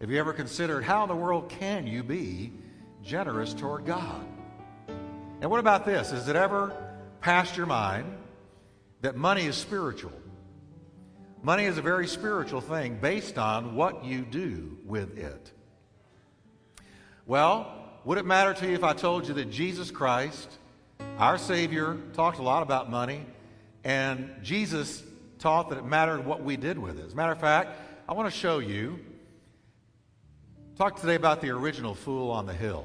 Have you ever considered how in the world can you be generous toward God? And what about this? Has it ever passed your mind that money is spiritual? Money is a very spiritual thing based on what you do with it. Well, would it matter to you if I told you that Jesus Christ, our Savior, talked a lot about money, and Jesus taught that it mattered what we did with it? As a matter of fact, I want to show you, talk today about the original fool on the hill.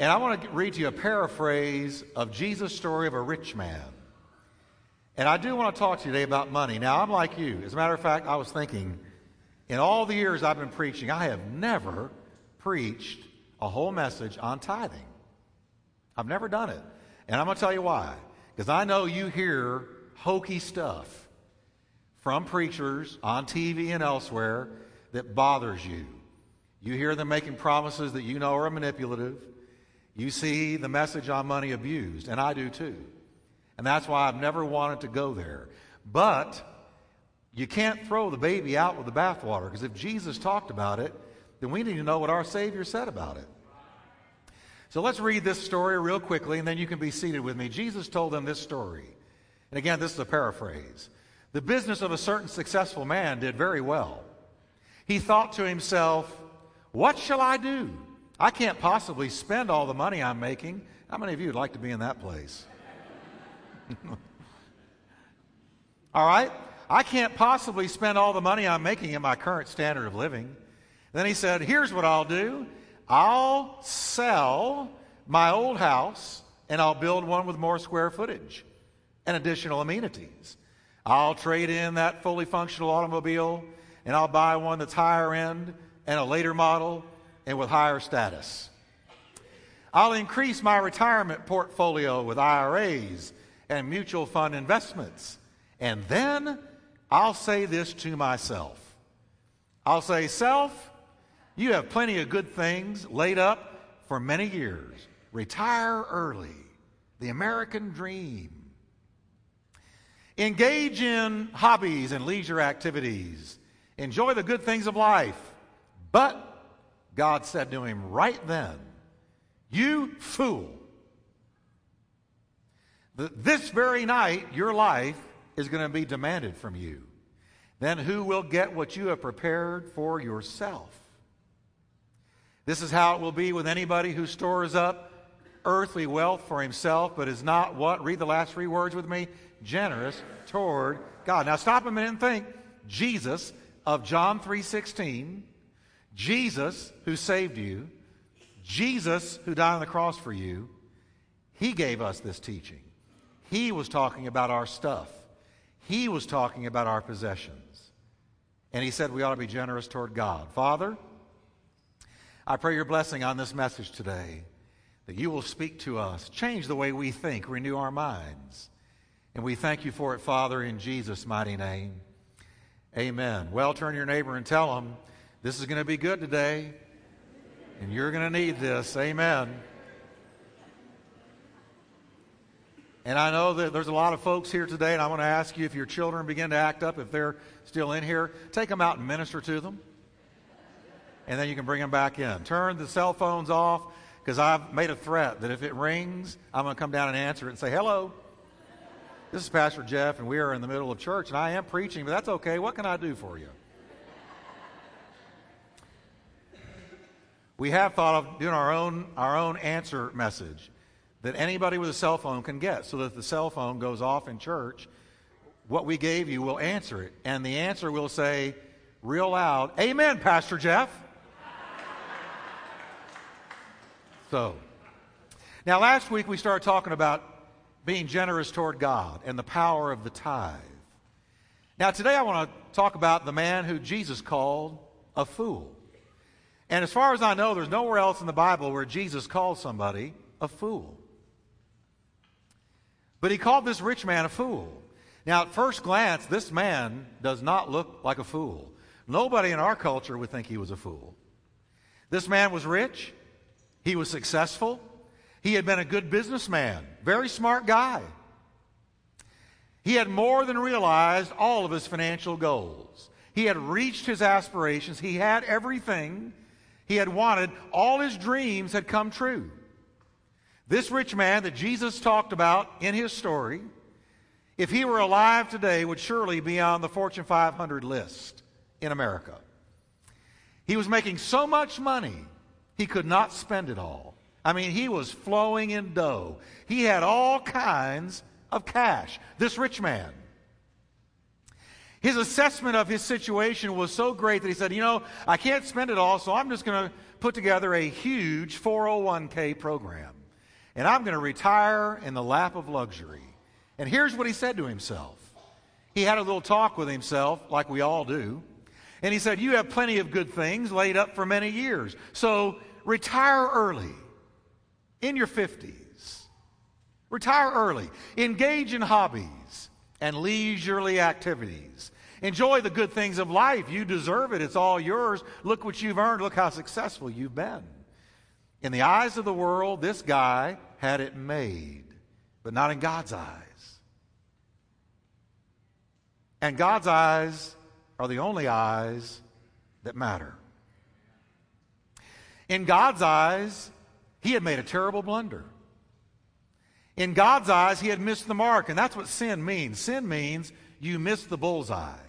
And I want to read to you a paraphrase of Jesus' story of a rich man. And I do want to talk to you today about money. Now, I'm like you. As a matter of fact, I was thinking, in all the years I've been preaching, I have never preached a whole message on tithing. I've never done it. And I'm going to tell you why. Because I know you hear hokey stuff from preachers on TV and elsewhere that bothers you. You hear them making promises that you know are manipulative. You see the message on money abused, and I do too. And that's why I've never wanted to go there. But you can't throw the baby out with the bathwater because if Jesus talked about it, then we need to know what our Savior said about it. So let's read this story real quickly, and then you can be seated with me. Jesus told them this story. And again, this is a paraphrase. The business of a certain successful man did very well. He thought to himself, What shall I do? I can't possibly spend all the money I'm making. How many of you would like to be in that place? all right? I can't possibly spend all the money I'm making in my current standard of living. Then he said, Here's what I'll do I'll sell my old house and I'll build one with more square footage and additional amenities. I'll trade in that fully functional automobile and I'll buy one that's higher end and a later model and with higher status. I'll increase my retirement portfolio with IRAs and mutual fund investments. And then I'll say this to myself I'll say, Self, you have plenty of good things laid up for many years. Retire early. The American dream. Engage in hobbies and leisure activities. Enjoy the good things of life. But God said to him right then, You fool. This very night, your life is going to be demanded from you. Then who will get what you have prepared for yourself? This is how it will be with anybody who stores up earthly wealth for himself, but is not what? Read the last three words with me generous toward God. Now stop a minute and think. Jesus of John 3:16, Jesus who saved you, Jesus who died on the cross for you, he gave us this teaching. He was talking about our stuff. He was talking about our possessions. And he said we ought to be generous toward God. Father, I pray your blessing on this message today, that you will speak to us, change the way we think, renew our minds. And we thank you for it, Father, in Jesus' mighty name. Amen. Well, turn your neighbor and tell him this is going to be good today, and you're going to need this. Amen. And I know that there's a lot of folks here today, and I want to ask you if your children begin to act up, if they're still in here, take them out and minister to them and then you can bring them back in. Turn the cell phones off because I've made a threat that if it rings, I'm going to come down and answer it and say, hello. This is Pastor Jeff, and we are in the middle of church, and I am preaching, but that's okay. What can I do for you? We have thought of doing our own, our own answer message that anybody with a cell phone can get so that the cell phone goes off in church. What we gave you will answer it, and the answer will say real loud, Amen, Pastor Jeff. So, now last week we started talking about being generous toward God and the power of the tithe. Now, today I want to talk about the man who Jesus called a fool. And as far as I know, there's nowhere else in the Bible where Jesus called somebody a fool. But he called this rich man a fool. Now, at first glance, this man does not look like a fool. Nobody in our culture would think he was a fool. This man was rich. He was successful. He had been a good businessman, very smart guy. He had more than realized all of his financial goals. He had reached his aspirations. He had everything he had wanted. All his dreams had come true. This rich man that Jesus talked about in his story, if he were alive today, would surely be on the Fortune 500 list in America. He was making so much money, he could not spend it all. I mean, he was flowing in dough. He had all kinds of cash. This rich man. His assessment of his situation was so great that he said, You know, I can't spend it all, so I'm just going to put together a huge 401k program. And I'm going to retire in the lap of luxury. And here's what he said to himself. He had a little talk with himself, like we all do. And he said, You have plenty of good things laid up for many years. So retire early in your 50s. Retire early. Engage in hobbies and leisurely activities. Enjoy the good things of life. You deserve it. It's all yours. Look what you've earned. Look how successful you've been. In the eyes of the world, this guy had it made, but not in God's eyes. And God's eyes are the only eyes that matter. In God's eyes, he had made a terrible blunder. In God's eyes, he had missed the mark, and that's what sin means. Sin means you missed the bullseye.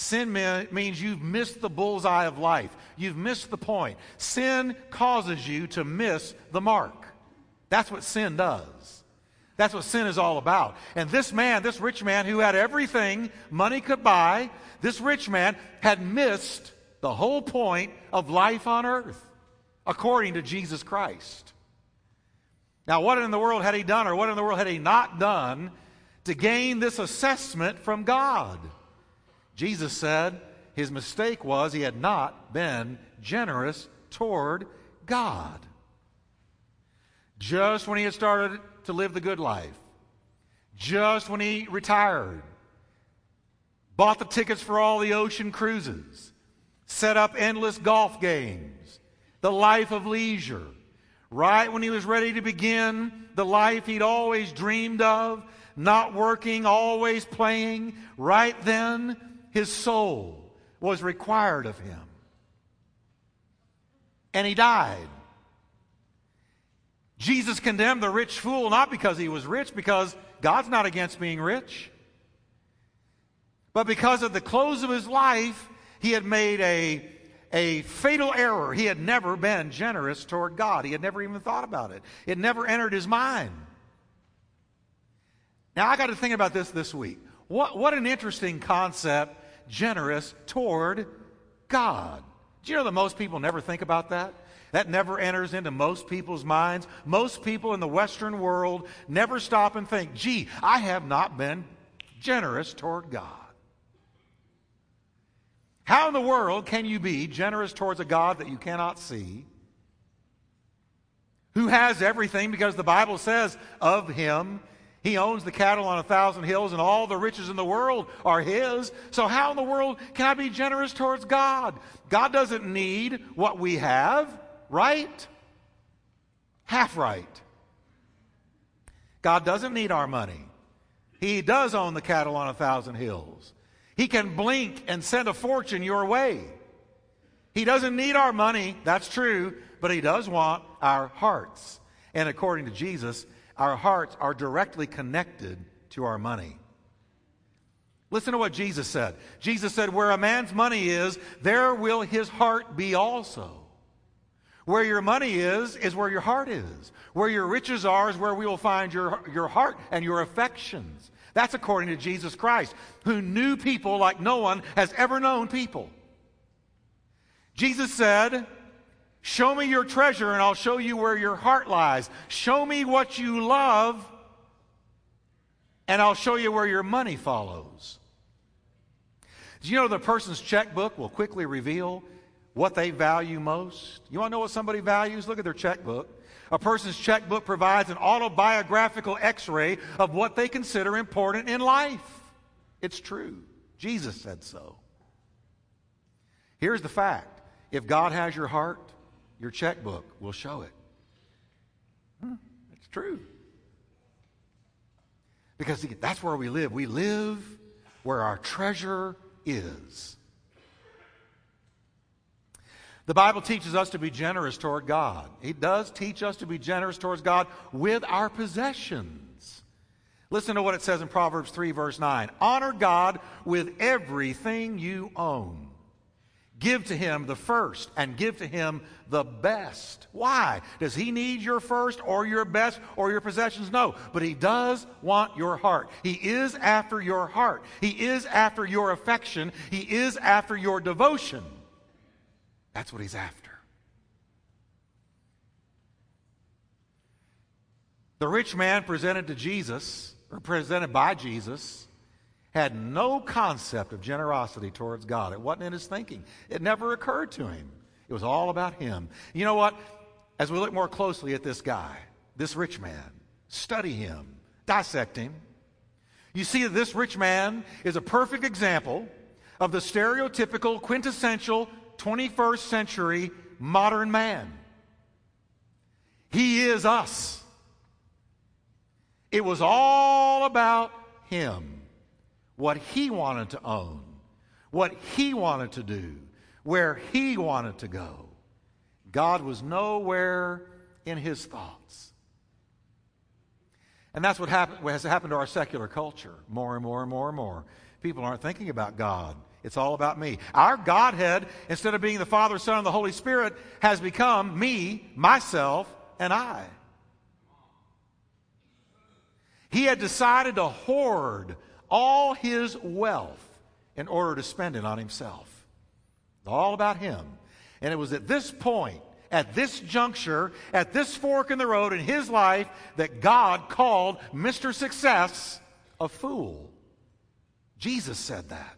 Sin means you've missed the bullseye of life. You've missed the point. Sin causes you to miss the mark. That's what sin does. That's what sin is all about. And this man, this rich man who had everything money could buy, this rich man had missed the whole point of life on earth, according to Jesus Christ. Now, what in the world had he done, or what in the world had he not done to gain this assessment from God? Jesus said his mistake was he had not been generous toward God. Just when he had started to live the good life, just when he retired, bought the tickets for all the ocean cruises, set up endless golf games, the life of leisure, right when he was ready to begin the life he'd always dreamed of, not working, always playing, right then his soul was required of him. And he died. Jesus condemned the rich fool not because he was rich, because God's not against being rich, but because at the close of his life, he had made a, a fatal error. He had never been generous toward God, he had never even thought about it, it never entered his mind. Now, I got to think about this this week. What, what an interesting concept generous toward God. Do you know that most people never think about that? That never enters into most people's minds. Most people in the Western world never stop and think, gee, I have not been generous toward God. How in the world can you be generous towards a God that you cannot see, who has everything because the Bible says of him he owns the cattle on a thousand hills, and all the riches in the world are His. So, how in the world can I be generous towards God? God doesn't need what we have, right? Half right. God doesn't need our money. He does own the cattle on a thousand hills. He can blink and send a fortune your way. He doesn't need our money, that's true, but He does want our hearts. And according to Jesus, our hearts are directly connected to our money. Listen to what Jesus said. Jesus said, Where a man's money is, there will his heart be also. Where your money is, is where your heart is. Where your riches are, is where we will find your, your heart and your affections. That's according to Jesus Christ, who knew people like no one has ever known people. Jesus said, Show me your treasure, and I'll show you where your heart lies. Show me what you love, and I'll show you where your money follows. Do you know the person's checkbook will quickly reveal what they value most? You want to know what somebody values? Look at their checkbook. A person's checkbook provides an autobiographical x ray of what they consider important in life. It's true. Jesus said so. Here's the fact if God has your heart, your checkbook will show it. Hmm, it's true. Because that's where we live. We live where our treasure is. The Bible teaches us to be generous toward God. It does teach us to be generous towards God with our possessions. Listen to what it says in Proverbs 3, verse 9 Honor God with everything you own. Give to him the first and give to him the best. Why? Does he need your first or your best or your possessions? No. But he does want your heart. He is after your heart. He is after your affection. He is after your devotion. That's what he's after. The rich man presented to Jesus, or presented by Jesus, had no concept of generosity towards God. It wasn't in his thinking, it never occurred to him. It was all about him. You know what? As we look more closely at this guy, this rich man, study him, dissect him, you see that this rich man is a perfect example of the stereotypical, quintessential 21st century modern man. He is us. It was all about him, what he wanted to own, what he wanted to do, where he wanted to go. God was nowhere in his thoughts. And that's what, happen, has happened to our secular culture more and more and more and more. People aren't thinking about God. It's all about me. Our Godhead, instead of being the Father, Son, and the Holy Spirit, has become me, myself, and I. He had decided to hoard all his wealth in order to spend it on himself. All about him. And it was at this point, at this juncture, at this fork in the road in his life, that God called Mr. Success a fool. Jesus said that.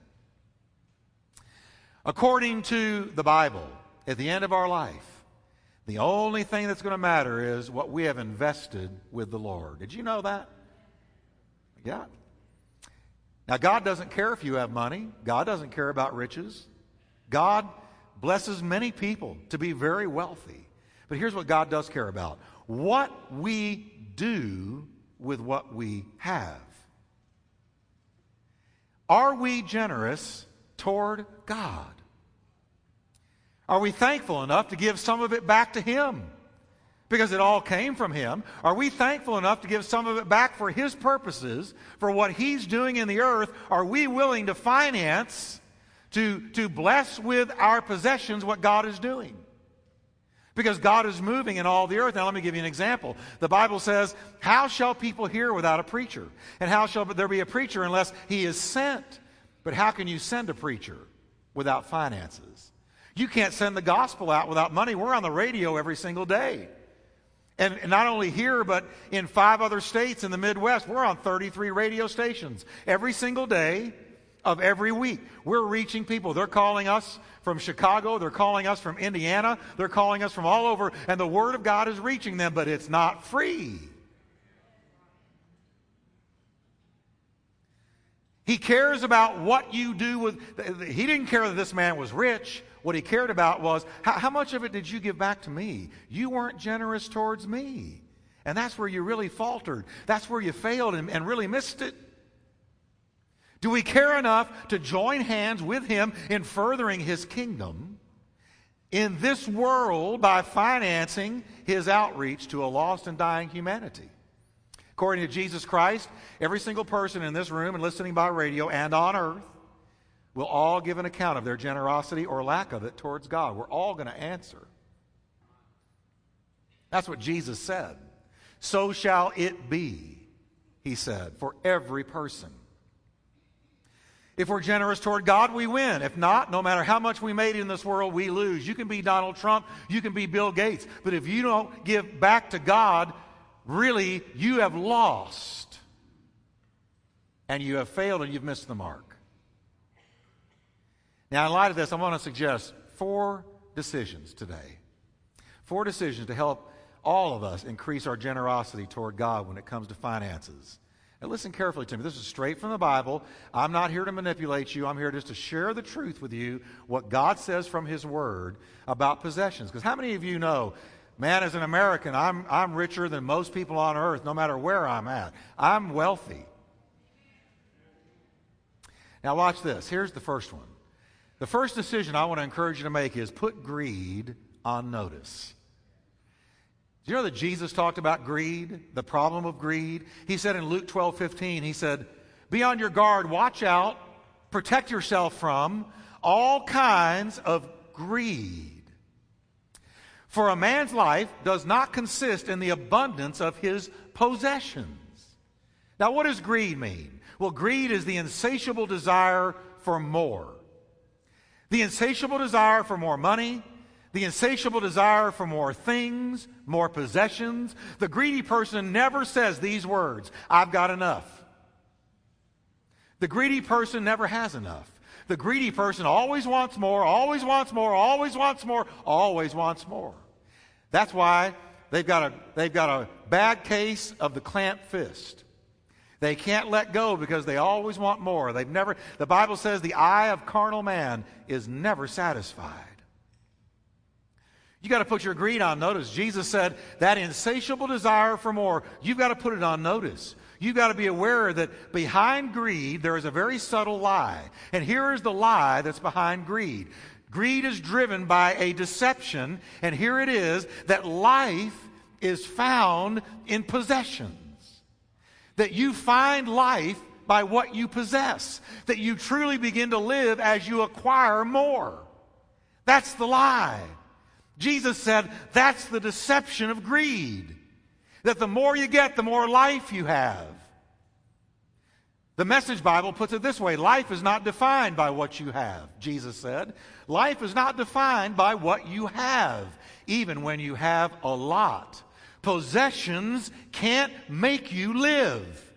According to the Bible, at the end of our life, the only thing that's going to matter is what we have invested with the Lord. Did you know that? Yeah. Now, God doesn't care if you have money, God doesn't care about riches. God blesses many people to be very wealthy. But here's what God does care about what we do with what we have. Are we generous toward God? Are we thankful enough to give some of it back to Him? Because it all came from Him. Are we thankful enough to give some of it back for His purposes, for what He's doing in the earth? Are we willing to finance, to, to bless with our possessions what God is doing? Because God is moving in all the earth. Now, let me give you an example. The Bible says, How shall people hear without a preacher? And how shall there be a preacher unless he is sent? But how can you send a preacher without finances? You can't send the gospel out without money. We're on the radio every single day. And not only here, but in five other states in the Midwest, we're on 33 radio stations every single day of every week. We're reaching people. They're calling us from Chicago. They're calling us from Indiana. They're calling us from all over. And the Word of God is reaching them, but it's not free. He cares about what you do with. He didn't care that this man was rich. What he cared about was how, much of it did you give back to me? You weren't generous towards me. And that's where you really faltered. That's where you failed and, and really missed it. Do we care enough to join hands with him in furthering his kingdom in this world by financing his outreach to a lost and dying humanity? According to Jesus Christ, every single person in this room and listening by radio and on earth will all give an account of their generosity or lack of it towards God. We're all going to answer. That's what Jesus said. So shall it be, he said, for every person. If we're generous toward God, we win. If not, no matter how much we made in this world, we lose. You can be Donald Trump, you can be Bill Gates, but if you don't give back to God, really, you have lost. And you have failed and you've missed the mark. Now, in light of this, I want to suggest four decisions today. Four decisions to help all of us increase our generosity toward God when it comes to finances. And listen carefully to me. This is straight from the Bible. I'm not here to manipulate you. I'm here just to share the truth with you, what God says from His Word about possessions. Because how many of you know, man, as an American, I'm, I'm richer than most people on earth, no matter where I'm at? I'm wealthy. Now, watch this. Here's the first one The first decision I want to encourage you to make is put greed on notice. Do you know that Jesus talked about greed, the problem of greed? He said in Luke 12 15, He said, Be on your guard, watch out, protect yourself from all kinds of greed. For a man's life does not consist in the abundance of his possessions. Now, what does greed mean? Well, greed is the insatiable desire for more. The insatiable desire for more money, the insatiable desire for more things, more possessions. The greedy person never says these words I've got enough. The greedy person never has enough. The greedy person always wants more, always wants more, always wants more, always wants more. That's why they've got a, they've got a bad case of the clamped fist. They can't let go because they always want more. They've never, the Bible says the eye of carnal man is never satisfied. You got to put your greed on notice. Jesus said that insatiable desire for more, you've got to put it on notice. You've got to be aware that behind greed, there is a very subtle lie. And here is the lie that's behind greed greed is driven by a deception, and here it is that life is found in possessions. That you find life by what you possess, that you truly begin to live as you acquire more. That's the lie. Jesus said that's the deception of greed. That the more you get, the more life you have. The Message Bible puts it this way life is not defined by what you have, Jesus said. Life is not defined by what you have, even when you have a lot. Possessions can't make you live.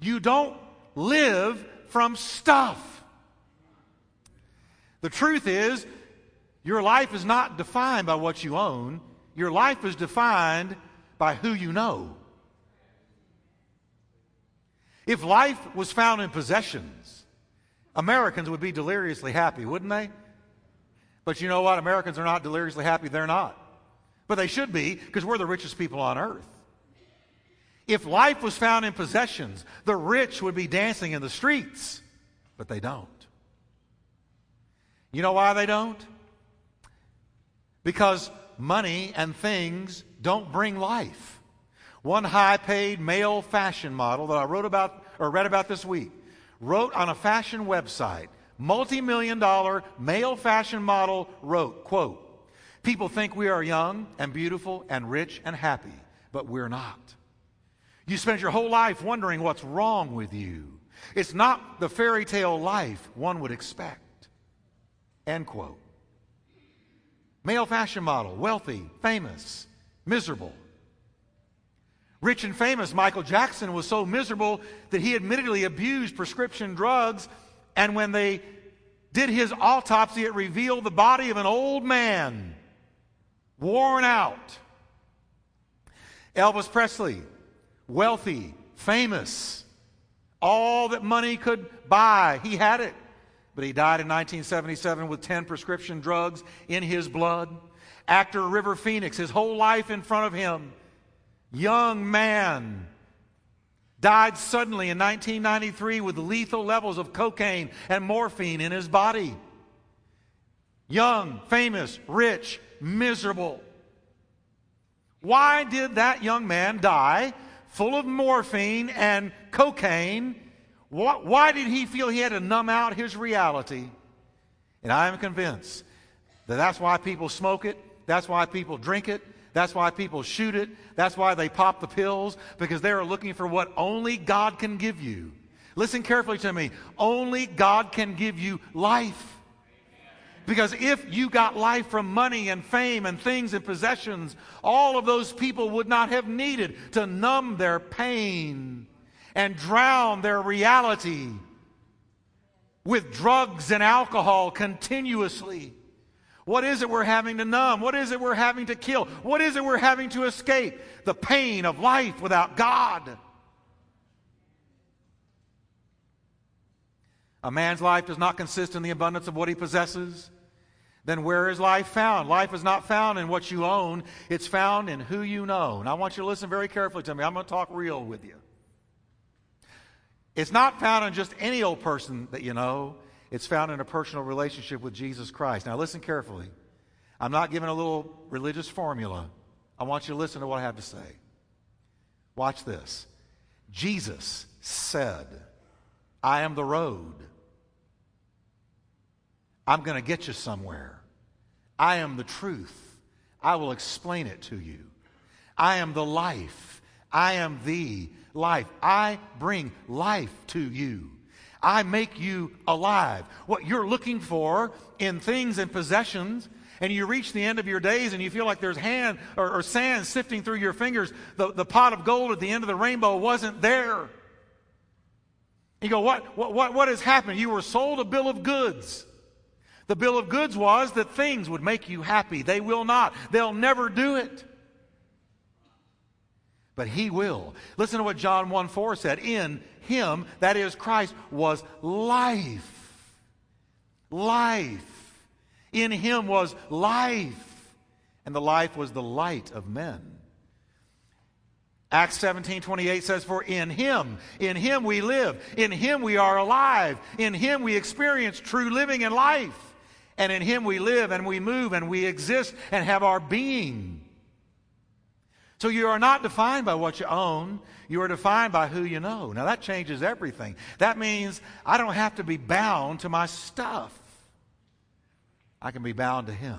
You don't live from stuff. The truth is, your life is not defined by what you own, your life is defined by who you know. If life was found in possessions, Americans would be deliriously happy, wouldn't they? But you know what? Americans are not deliriously happy. They're not. But they should be because we're the richest people on earth. If life was found in possessions, the rich would be dancing in the streets, but they don't. You know why they don't? Because money and things don't bring life. One high paid male fashion model that I wrote about or read about this week wrote on a fashion website, multi million dollar male fashion model wrote, quote, People think we are young and beautiful and rich and happy, but we're not. You spend your whole life wondering what's wrong with you. It's not the fairy tale life one would expect. End quote. Male fashion model, wealthy, famous, miserable. Rich and famous Michael Jackson was so miserable that he admittedly abused prescription drugs, and when they did his autopsy, it revealed the body of an old man, worn out. Elvis Presley, wealthy, famous, all that money could buy, he had it. But he died in 1977 with 10 prescription drugs in his blood. Actor River Phoenix, his whole life in front of him, young man, died suddenly in 1993 with lethal levels of cocaine and morphine in his body. Young, famous, rich, miserable. Why did that young man die full of morphine and cocaine? Why did he feel he had to numb out his reality? And I am convinced that that's why people smoke it, that's why people drink it, that's why people shoot it. That's why they pop the pills, because they are looking for what only God can give you. Listen carefully to me. Only God can give you life. Because if you got life from money and fame and things and possessions, all of those people would not have needed to numb their pain and drown their reality with drugs and alcohol continuously. What is it we're having to numb? What is it we're having to kill? What is it we're having to escape? The pain of life without God. A man's life does not consist in the abundance of what he possesses. Then where is life found? Life is not found in what you own, it's found in who you know. And I want you to listen very carefully to me. I'm going to talk real with you. It's not found in just any old person that you know. It's found in a personal relationship with Jesus Christ. Now, listen carefully. I'm not giving a little religious formula. I want you to listen to what I have to say. Watch this. Jesus said, I am the road. I'm going to get you somewhere. I am the truth. I will explain it to you. I am the life. I am the life. I bring life to you. I make you alive. What you're looking for in things and possessions and you reach the end of your days and you feel like there's hand or, or sand sifting through your fingers, the, the pot of gold at the end of the rainbow wasn't there. You go, what, what, what, what has happened? You were sold a bill of goods. The bill of goods was that things would make you happy. They will not. They'll never do it. But he will. Listen to what John 1 4 said. In him, that is Christ, was life. Life. In him was life, and the life was the light of men. Acts 17 28 says, For in him, in him we live, in him we are alive, in him we experience true living and life, and in him we live and we move and we exist and have our being. So you are not defined by what you own. You are defined by who you know. Now that changes everything. That means I don't have to be bound to my stuff. I can be bound to Him.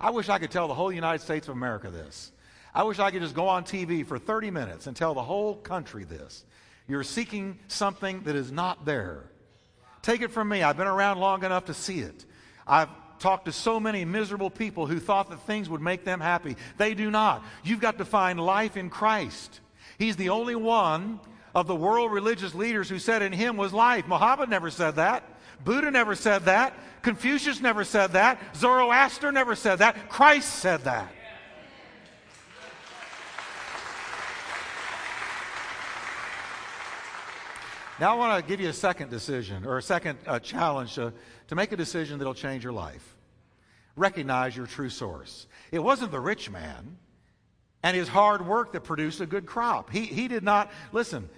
I wish I could tell the whole United States of America this. I wish I could just go on TV for 30 minutes and tell the whole country this. You're seeking something that is not there. Take it from me. I've been around long enough to see it. I've talked to so many miserable people who thought that things would make them happy. They do not. You've got to find life in Christ. He's the only one of the world religious leaders who said in him was life. Muhammad never said that. Buddha never said that. Confucius never said that. Zoroaster never said that. Christ said that. Now, I want to give you a second decision or a second uh, challenge to, to make a decision that will change your life. Recognize your true source. It wasn't the rich man and his hard work that produced a good crop. He, he did not, listen,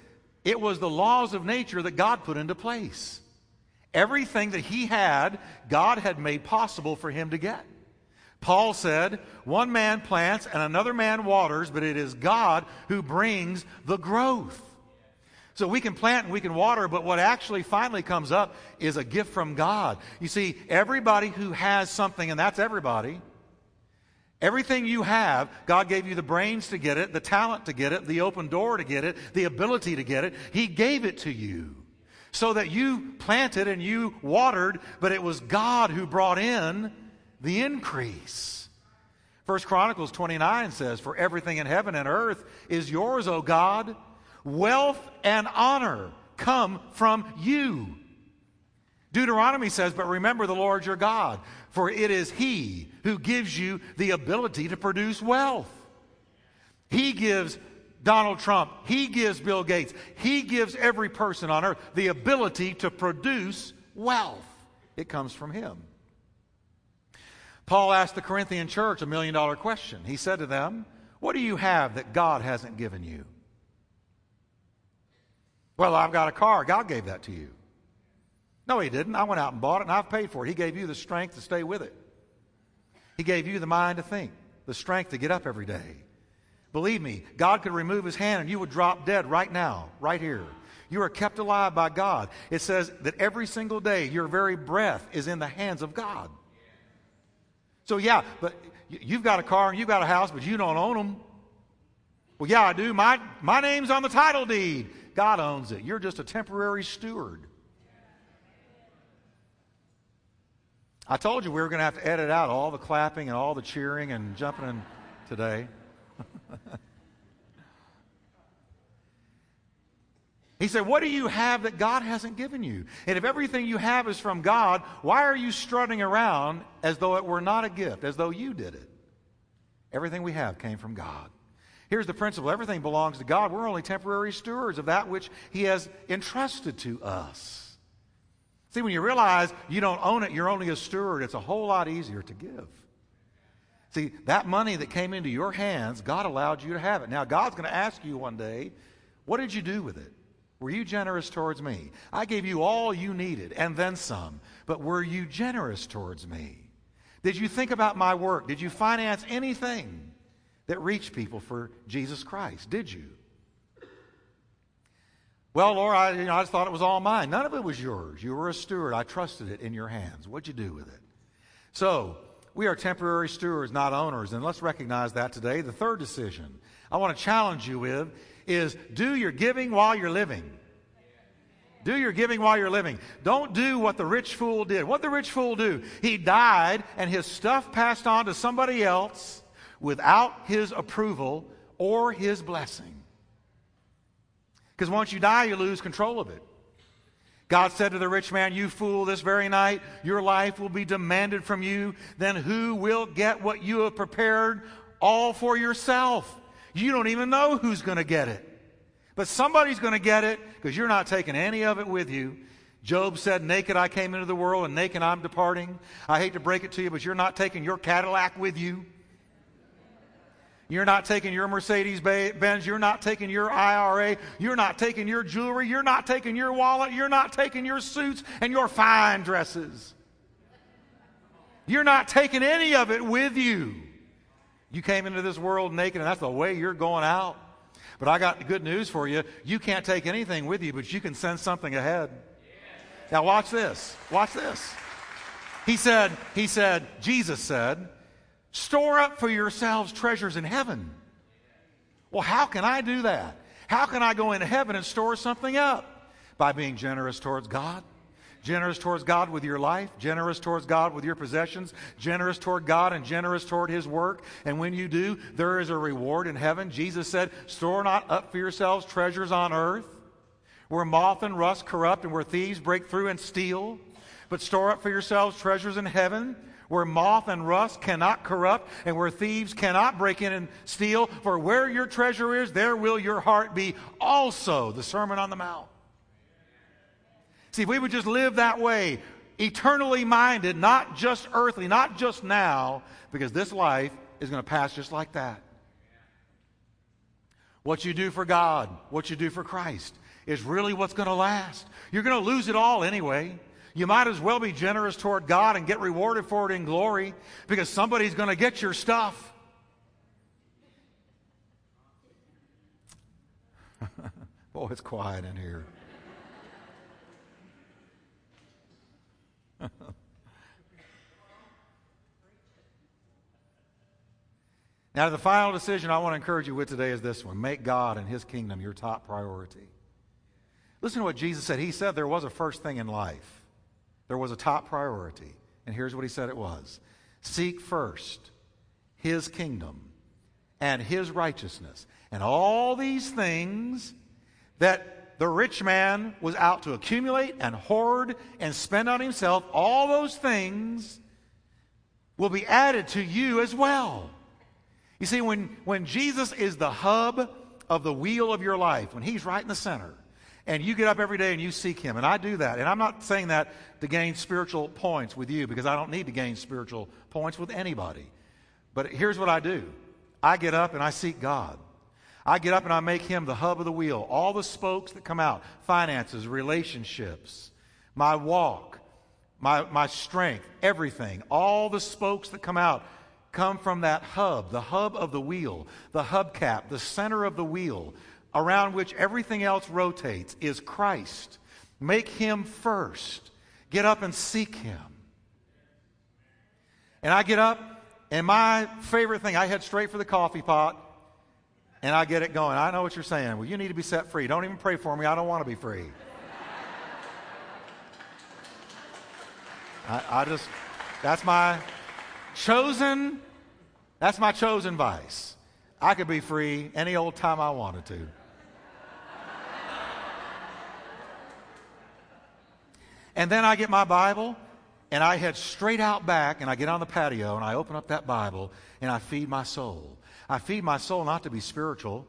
it was the laws of nature that God put into place. Everything that he had, God had made possible for him to get. Paul said, One man plants and another man waters, but it is God who brings the growth. So we can plant and we can water, but what actually finally comes up is a gift from God. You see, everybody who has something, and that's everybody, everything you have, God gave you the brains to get it, the talent to get it, the open door to get it, the ability to get it. He gave it to you so that you planted and you watered, but it was God who brought in the increase. First Chronicles 29 says, For everything in heaven and earth is yours, O God. Wealth and honor come from you. Deuteronomy says, But remember the Lord your God, for it is He who gives you the ability to produce wealth. He gives Donald Trump, he gives Bill Gates, he gives every person on earth the ability to produce wealth. It comes from him. Paul asked the Corinthian church a million dollar question. He said to them, What do you have that God hasn't given you? Well, I've got a car. God gave that to you. No, He didn't. I went out and bought it and I've paid for it. He gave you the strength to stay with it. He gave you the mind to think, the strength to get up every day. Believe me, God could remove his hand and you would drop dead right now, right here. You are kept alive by God. It says that every single day your very breath is in the hands of God. So, yeah, but you've got a car and you've got a house, but you don't own them. Well, yeah, I do. My, my name's on the title deed. God owns it. You're just a temporary steward. I told you we were going to have to edit out all the clapping and all the cheering and jumping in today. he said, What do you have that God hasn't given you? And if everything you have is from God, why are you strutting around as though it were not a gift, as though you did it? Everything we have came from God. Here's the principle everything belongs to God. We're only temporary stewards of that which He has entrusted to us. See, when you realize you don't own it, you're only a steward, it's a whole lot easier to give. See, that money that came into your hands, God allowed you to have it. Now, God's going to ask you one day, what did you do with it? Were you generous towards me? I gave you all you needed and then some, but were you generous towards me? Did you think about my work? Did you finance anything that reached people for Jesus Christ? Did you? Well, Lord, I, you know, I just thought it was all mine. None of it was yours. You were a steward. I trusted it in your hands. What'd you do with it? So, we are temporary stewards, not owners, and let's recognize that today. The third decision I want to challenge you with is do your giving while you're living. Do your giving while you're living. Don't do what the rich fool did. What the rich fool do? He died and his stuff passed on to somebody else without his approval or his blessing. Because once you die, you lose control of it. God said to the rich man, You fool, this very night your life will be demanded from you. Then who will get what you have prepared all for yourself? You don't even know who's going to get it. But somebody's going to get it because you're not taking any of it with you. Job said, Naked I came into the world, and naked I'm departing. I hate to break it to you, but you're not taking your Cadillac with you. You're not taking your Mercedes Benz. You're not taking your IRA. You're not taking your jewelry. You're not taking your wallet. You're not taking your suits and your fine dresses. You're not taking any of it with you. You came into this world naked, and that's the way you're going out. But I got good news for you. You can't take anything with you, but you can send something ahead. Now watch this. Watch this. He said, he said, Jesus said, store up for yourselves treasures in heaven. Well, how can I do that? How can I go into heaven and store something up? By being generous towards God generous towards God with your life, generous towards God with your possessions, generous toward God and generous toward His work. And when you do, there is a reward in heaven. Jesus said, Store not up for yourselves treasures on earth, where moth and rust corrupt and where thieves break through and steal, but store up for yourselves treasures in heaven. Where moth and rust cannot corrupt, and where thieves cannot break in and steal. For where your treasure is, there will your heart be also. The Sermon on the Mount. See, if we would just live that way, eternally minded, not just earthly, not just now, because this life is going to pass just like that. What you do for God, what you do for Christ, is really what's going to last. You're going to lose it all anyway. You might as well be generous toward God and get rewarded for it in glory because somebody's going to get your stuff. Boy, it's quiet in here. now, the final decision I want to encourage you with today is this one make God and His kingdom your top priority. Listen to what Jesus said. He said there was a first thing in life, there was a top priority. And here's what He said it was Seek first His kingdom and His righteousness, and all these things that the rich man was out to accumulate and hoard and spend on himself, all those things will be added to you as well. You see, when, when Jesus is the hub of the wheel of your life, when he's right in the center, and you get up every day and you seek him, and I do that, and I'm not saying that to gain spiritual points with you because I don't need to gain spiritual points with anybody. But here's what I do I get up and I seek God. I get up and I make him the hub of the wheel. All the spokes that come out finances, relationships, my walk, my, my strength, everything. All the spokes that come out come from that hub, the hub of the wheel, the hubcap, the center of the wheel, around which everything else rotates, is Christ. Make him first. Get up and seek him. And I get up, and my favorite thing, I head straight for the coffee pot and I get it going. I know what you're saying. Well, you need to be set free. Don't even pray for me. I don't want to be free. I, I just, that's my chosen, that's my chosen vice. I could be free any old time I wanted to. And then I get my Bible and I head straight out back and I get on the patio and I open up that Bible and I feed my soul. I feed my soul not to be spiritual.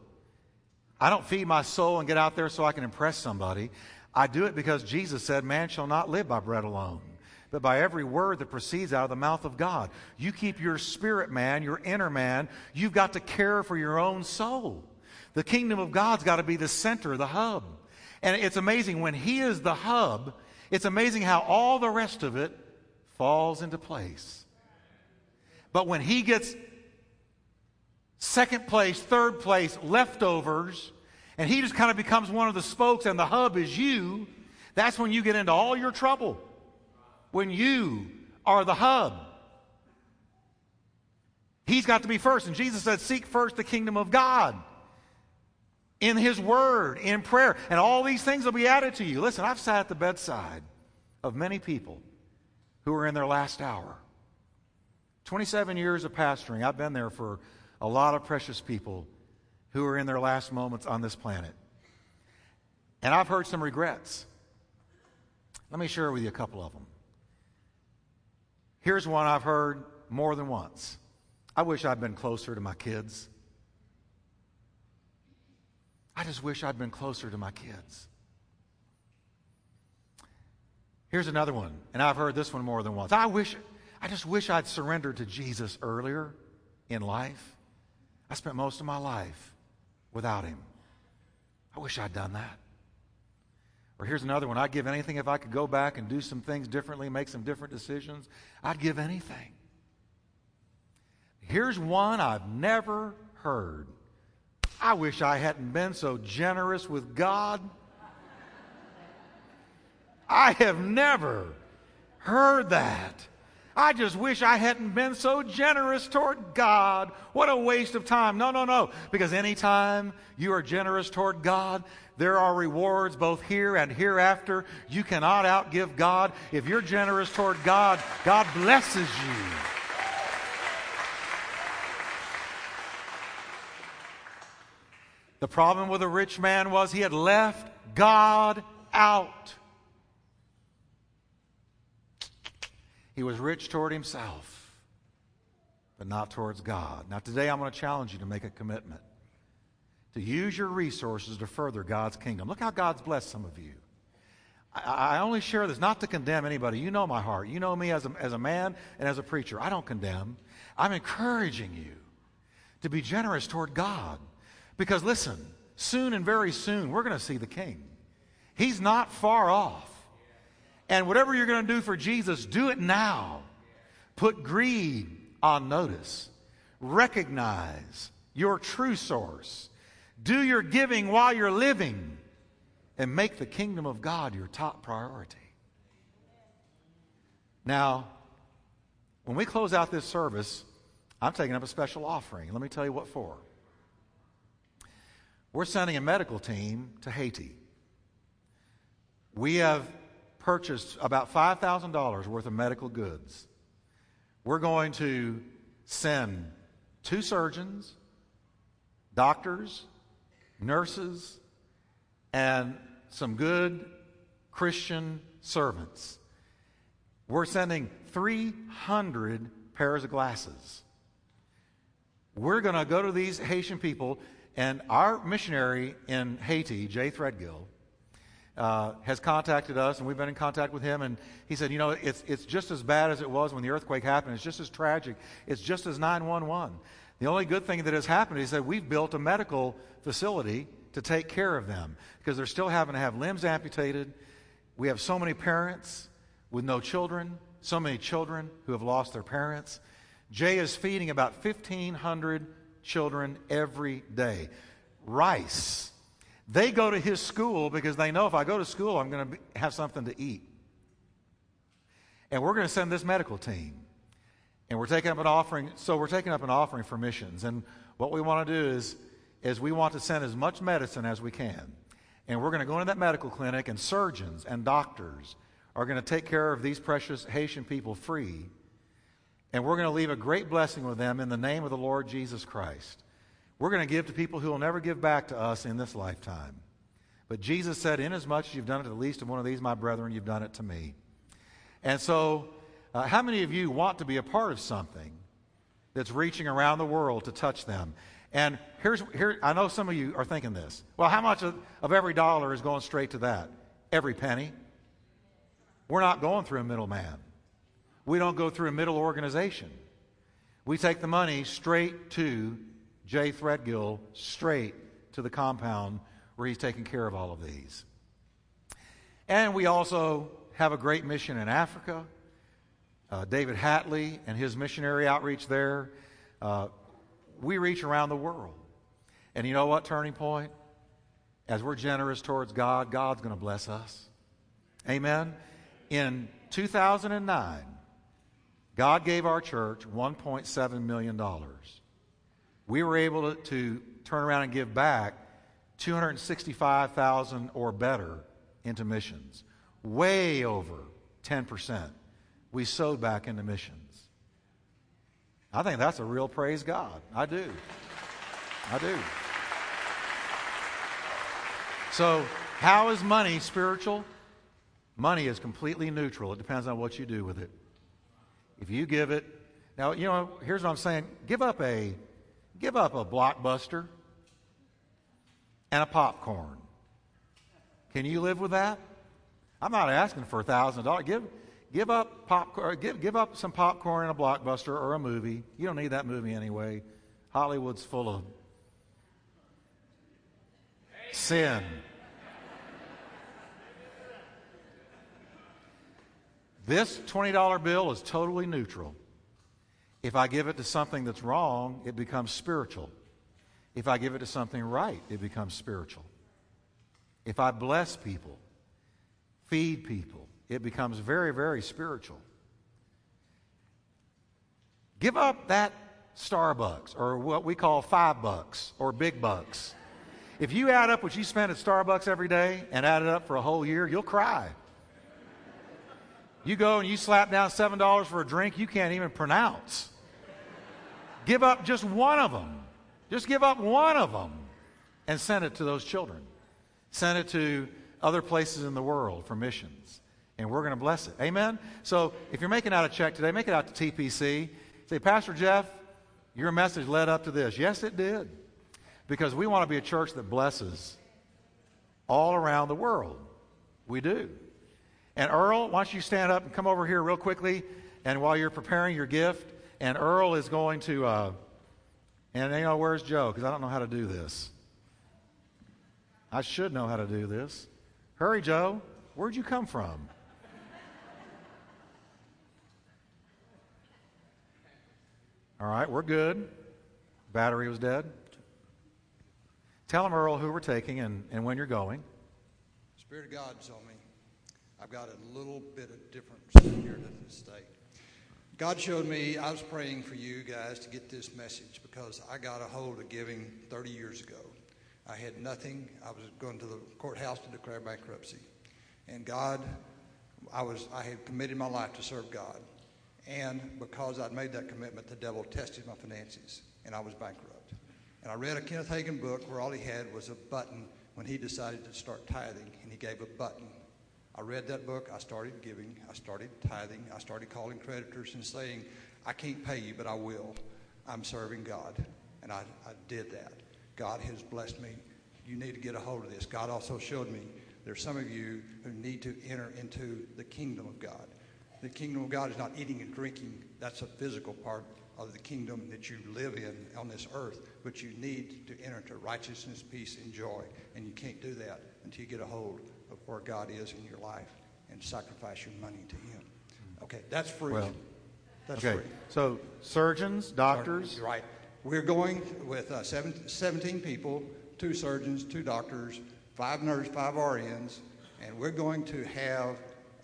I don't feed my soul and get out there so I can impress somebody. I do it because Jesus said, Man shall not live by bread alone, but by every word that proceeds out of the mouth of God. You keep your spirit man, your inner man, you've got to care for your own soul. The kingdom of God's got to be the center, the hub. And it's amazing when He is the hub, it's amazing how all the rest of it falls into place. But when He gets second place, third place, leftovers, and He just kind of becomes one of the spokes and the hub is you, that's when you get into all your trouble. When you are the hub. He's got to be first. And Jesus said, Seek first the kingdom of God in His Word, in prayer, and all these things will be added to you. Listen, I've sat at the bedside of many people who are in their last hour. 27 years of pastoring, I've been there for a lot of precious people who are in their last moments on this planet. And I've heard some regrets. Let me share with you a couple of them. Here's one I've heard more than once. I wish I'd been closer to my kids. I just wish I'd been closer to my kids. Here's another one, and I've heard this one more than once. I wish, I just wish I'd surrendered to Jesus earlier in life. I spent most of my life without him. I wish I'd done that. Or here's another one. I'd give anything if I could go back and do some things differently, make some different decisions. I'd give anything. Here's one I've never heard. I wish I hadn't been so generous with God. I have never heard that. I just wish I hadn't been so generous toward God. What a waste of time. No, no, no. Because anytime you are generous toward God, there are rewards both here and hereafter. You cannot outgive God. If you're generous toward God, God blesses you. The problem with the rich man was he had left God out. He was rich toward himself, but not towards God. Now, today I'm going to challenge you to make a commitment to use your resources to further God's kingdom. Look how God's blessed some of you. I, I only share this not to condemn anybody. You know my heart. You know me as a, as a man and as a preacher. I don't condemn. I'm encouraging you to be generous toward God. Because listen, soon and very soon, we're going to see the King. He's not far off. And whatever you're going to do for Jesus, do it now. Put greed on notice. Recognize your true source. Do your giving while you're living. And make the kingdom of God your top priority. Now, when we close out this service, I'm taking up a special offering. Let me tell you what for. We're sending a medical team to Haiti. We have purchased about $5,000 worth of medical goods. We're going to send two surgeons, doctors, nurses, and some good Christian servants. We're sending 300 pairs of glasses. We're going to go to these Haitian people, and our missionary in Haiti, Jay Threadgill, uh, has contacted us, and we've been in contact with him. And he said, You know, it's, it's just as bad as it was when the earthquake happened. It's just as tragic. It's just as 911. The only good thing that has happened is that we've built a medical facility to take care of them because they're still having to have limbs amputated. We have so many parents with no children, so many children who have lost their parents. Jay is feeding about 1,500 children every day. Rice they go to his school because they know if I go to school, I'm going to have something to eat. And we're going to send this medical team. And we're taking up an offering. So we're taking up an offering for missions. And what we want to do is, is we want to send as much medicine as we can. And we're going to go into that medical clinic, and surgeons and doctors are going to take care of these precious Haitian people free. And we're going to leave a great blessing with them in the name of the Lord Jesus Christ. We're going to give to people who will never give back to us in this lifetime. But Jesus said, Inasmuch as you've done it to the least of one of these, my brethren, you've done it to me. And so, uh, how many of you want to be a part of something that's reaching around the world to touch them? And here's, here, I know some of you are thinking this. Well, how much of, of every dollar is going straight to that? Every penny. We're not going through a middleman. We don't go through a middle organization. We take the money straight to Jay Threadgill straight to the compound where he's taking care of all of these. And we also have a great mission in Africa. Uh, David Hatley and his missionary outreach there. Uh, we reach around the world. And you know what, Turning Point? As we're generous towards God, God's going to bless us. Amen. In 2009, God gave our church $1.7 million. We were able to, to turn around and give back 265,000 or better into missions. Way over 10% we sowed back into missions. I think that's a real praise God. I do. I do. So, how is money spiritual? Money is completely neutral. It depends on what you do with it. If you give it, now you know. Here's what I'm saying: give up a, give up a blockbuster and a popcorn. Can you live with that? I'm not asking for a thousand dollars. Give, give up popcorn. Uh, give, give up some popcorn and a blockbuster or a movie. You don't need that movie anyway. Hollywood's full of sin. This $20 bill is totally neutral. If I give it to something that's wrong, it becomes spiritual. If I give it to something right, it becomes spiritual. If I bless people, feed people, it becomes very, very spiritual. Give up that Starbucks or what we call five bucks or big bucks. If you add up what you spend at Starbucks every day and add it up for a whole year, you'll cry. You go and you slap down $7 for a drink you can't even pronounce. Give up just one of them. Just give up one of them and send it to those children. Send it to other places in the world for missions. And we're going to bless it. Amen? So if you're making out a check today, make it out to TPC. Say, Pastor Jeff, your message led up to this. Yes, it did. Because we want to be a church that blesses all around the world. We do. And Earl, why don't you stand up and come over here real quickly? And while you're preparing your gift, and Earl is going to, uh, and you know, where's Joe? Because I don't know how to do this. I should know how to do this. Hurry, Joe. Where'd you come from? All right, we're good. Battery was dead. Tell him, Earl, who we're taking and, and when you're going. Spirit of God's on me. I've got a little bit of difference here to the state. God showed me, I was praying for you guys to get this message because I got a hold of giving 30 years ago. I had nothing. I was going to the courthouse to declare bankruptcy. And God, I, was, I had committed my life to serve God. And because I'd made that commitment, the devil tested my finances, and I was bankrupt. And I read a Kenneth Hagin book where all he had was a button when he decided to start tithing, and he gave a button. I read that book, I started giving, I started tithing, I started calling creditors and saying, I can't pay you, but I will. I'm serving God. And I, I did that. God has blessed me. You need to get a hold of this. God also showed me there's some of you who need to enter into the kingdom of God. The kingdom of God is not eating and drinking, that's a physical part of the kingdom that you live in on this earth. But you need to enter into righteousness, peace, and joy. And you can't do that until you get a hold of where God is in your life and sacrifice your money to Him. Okay, that's free. Well, that's okay. free. So surgeons, doctors. You're right. We're going with uh, seven, 17 people, two surgeons, two doctors, five nurses, five RNs, and we're going to have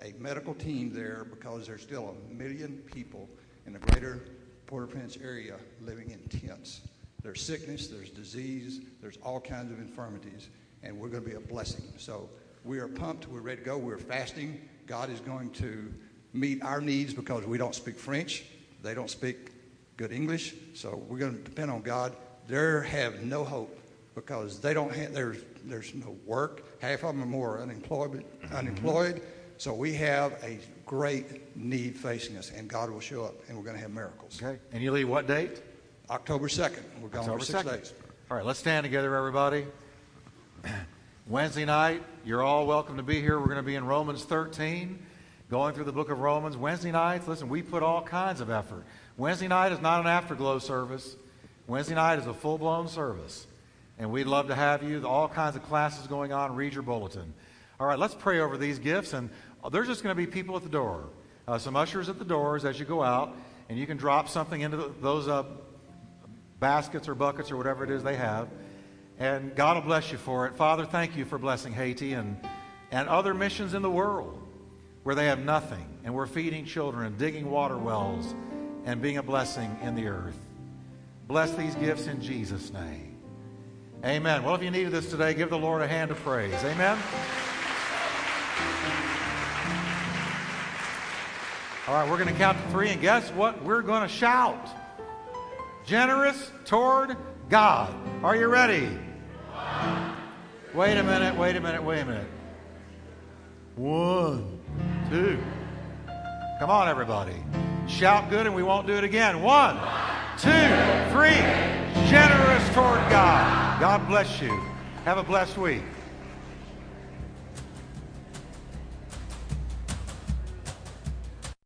a medical team there because there's still a million people in the greater Port-au-Prince area living in tents. There's sickness, there's disease, there's all kinds of infirmities, and we're going to be a blessing. So we are pumped, we're ready to go, we're fasting. God is going to meet our needs because we don't speak French, they don't speak good English, so we're going to depend on God. They have no hope because they don't have, there's, there's no work. Half of them are more unemployed, unemployed. Mm-hmm. So we have a great need facing us, and God will show up, and we're going to have miracles. Okay. And you leave what date? October 2nd. We're going October for six 2nd. days. All right, let's stand together, everybody. Wednesday night, you're all welcome to be here. We're going to be in Romans 13, going through the book of Romans. Wednesday nights, listen, we put all kinds of effort. Wednesday night is not an afterglow service. Wednesday night is a full blown service. And we'd love to have you. All kinds of classes going on. Read your bulletin. All right, let's pray over these gifts, and there's just going to be people at the door. Uh, some ushers at the doors as you go out, and you can drop something into those uh, baskets or buckets or whatever it is they have. And God will bless you for it. Father, thank you for blessing Haiti and, and other missions in the world where they have nothing, and we're feeding children and digging water wells and being a blessing in the earth. Bless these gifts in Jesus' name. Amen. Well, if you needed this today, give the Lord a hand of praise. Amen. All right, we're going to count to three, and guess what? We're going to shout. Generous toward God. Are you ready? Wait a minute, wait a minute, wait a minute. One, two. Come on, everybody. Shout good and we won't do it again. One, two, three. Generous toward God. God bless you. Have a blessed week.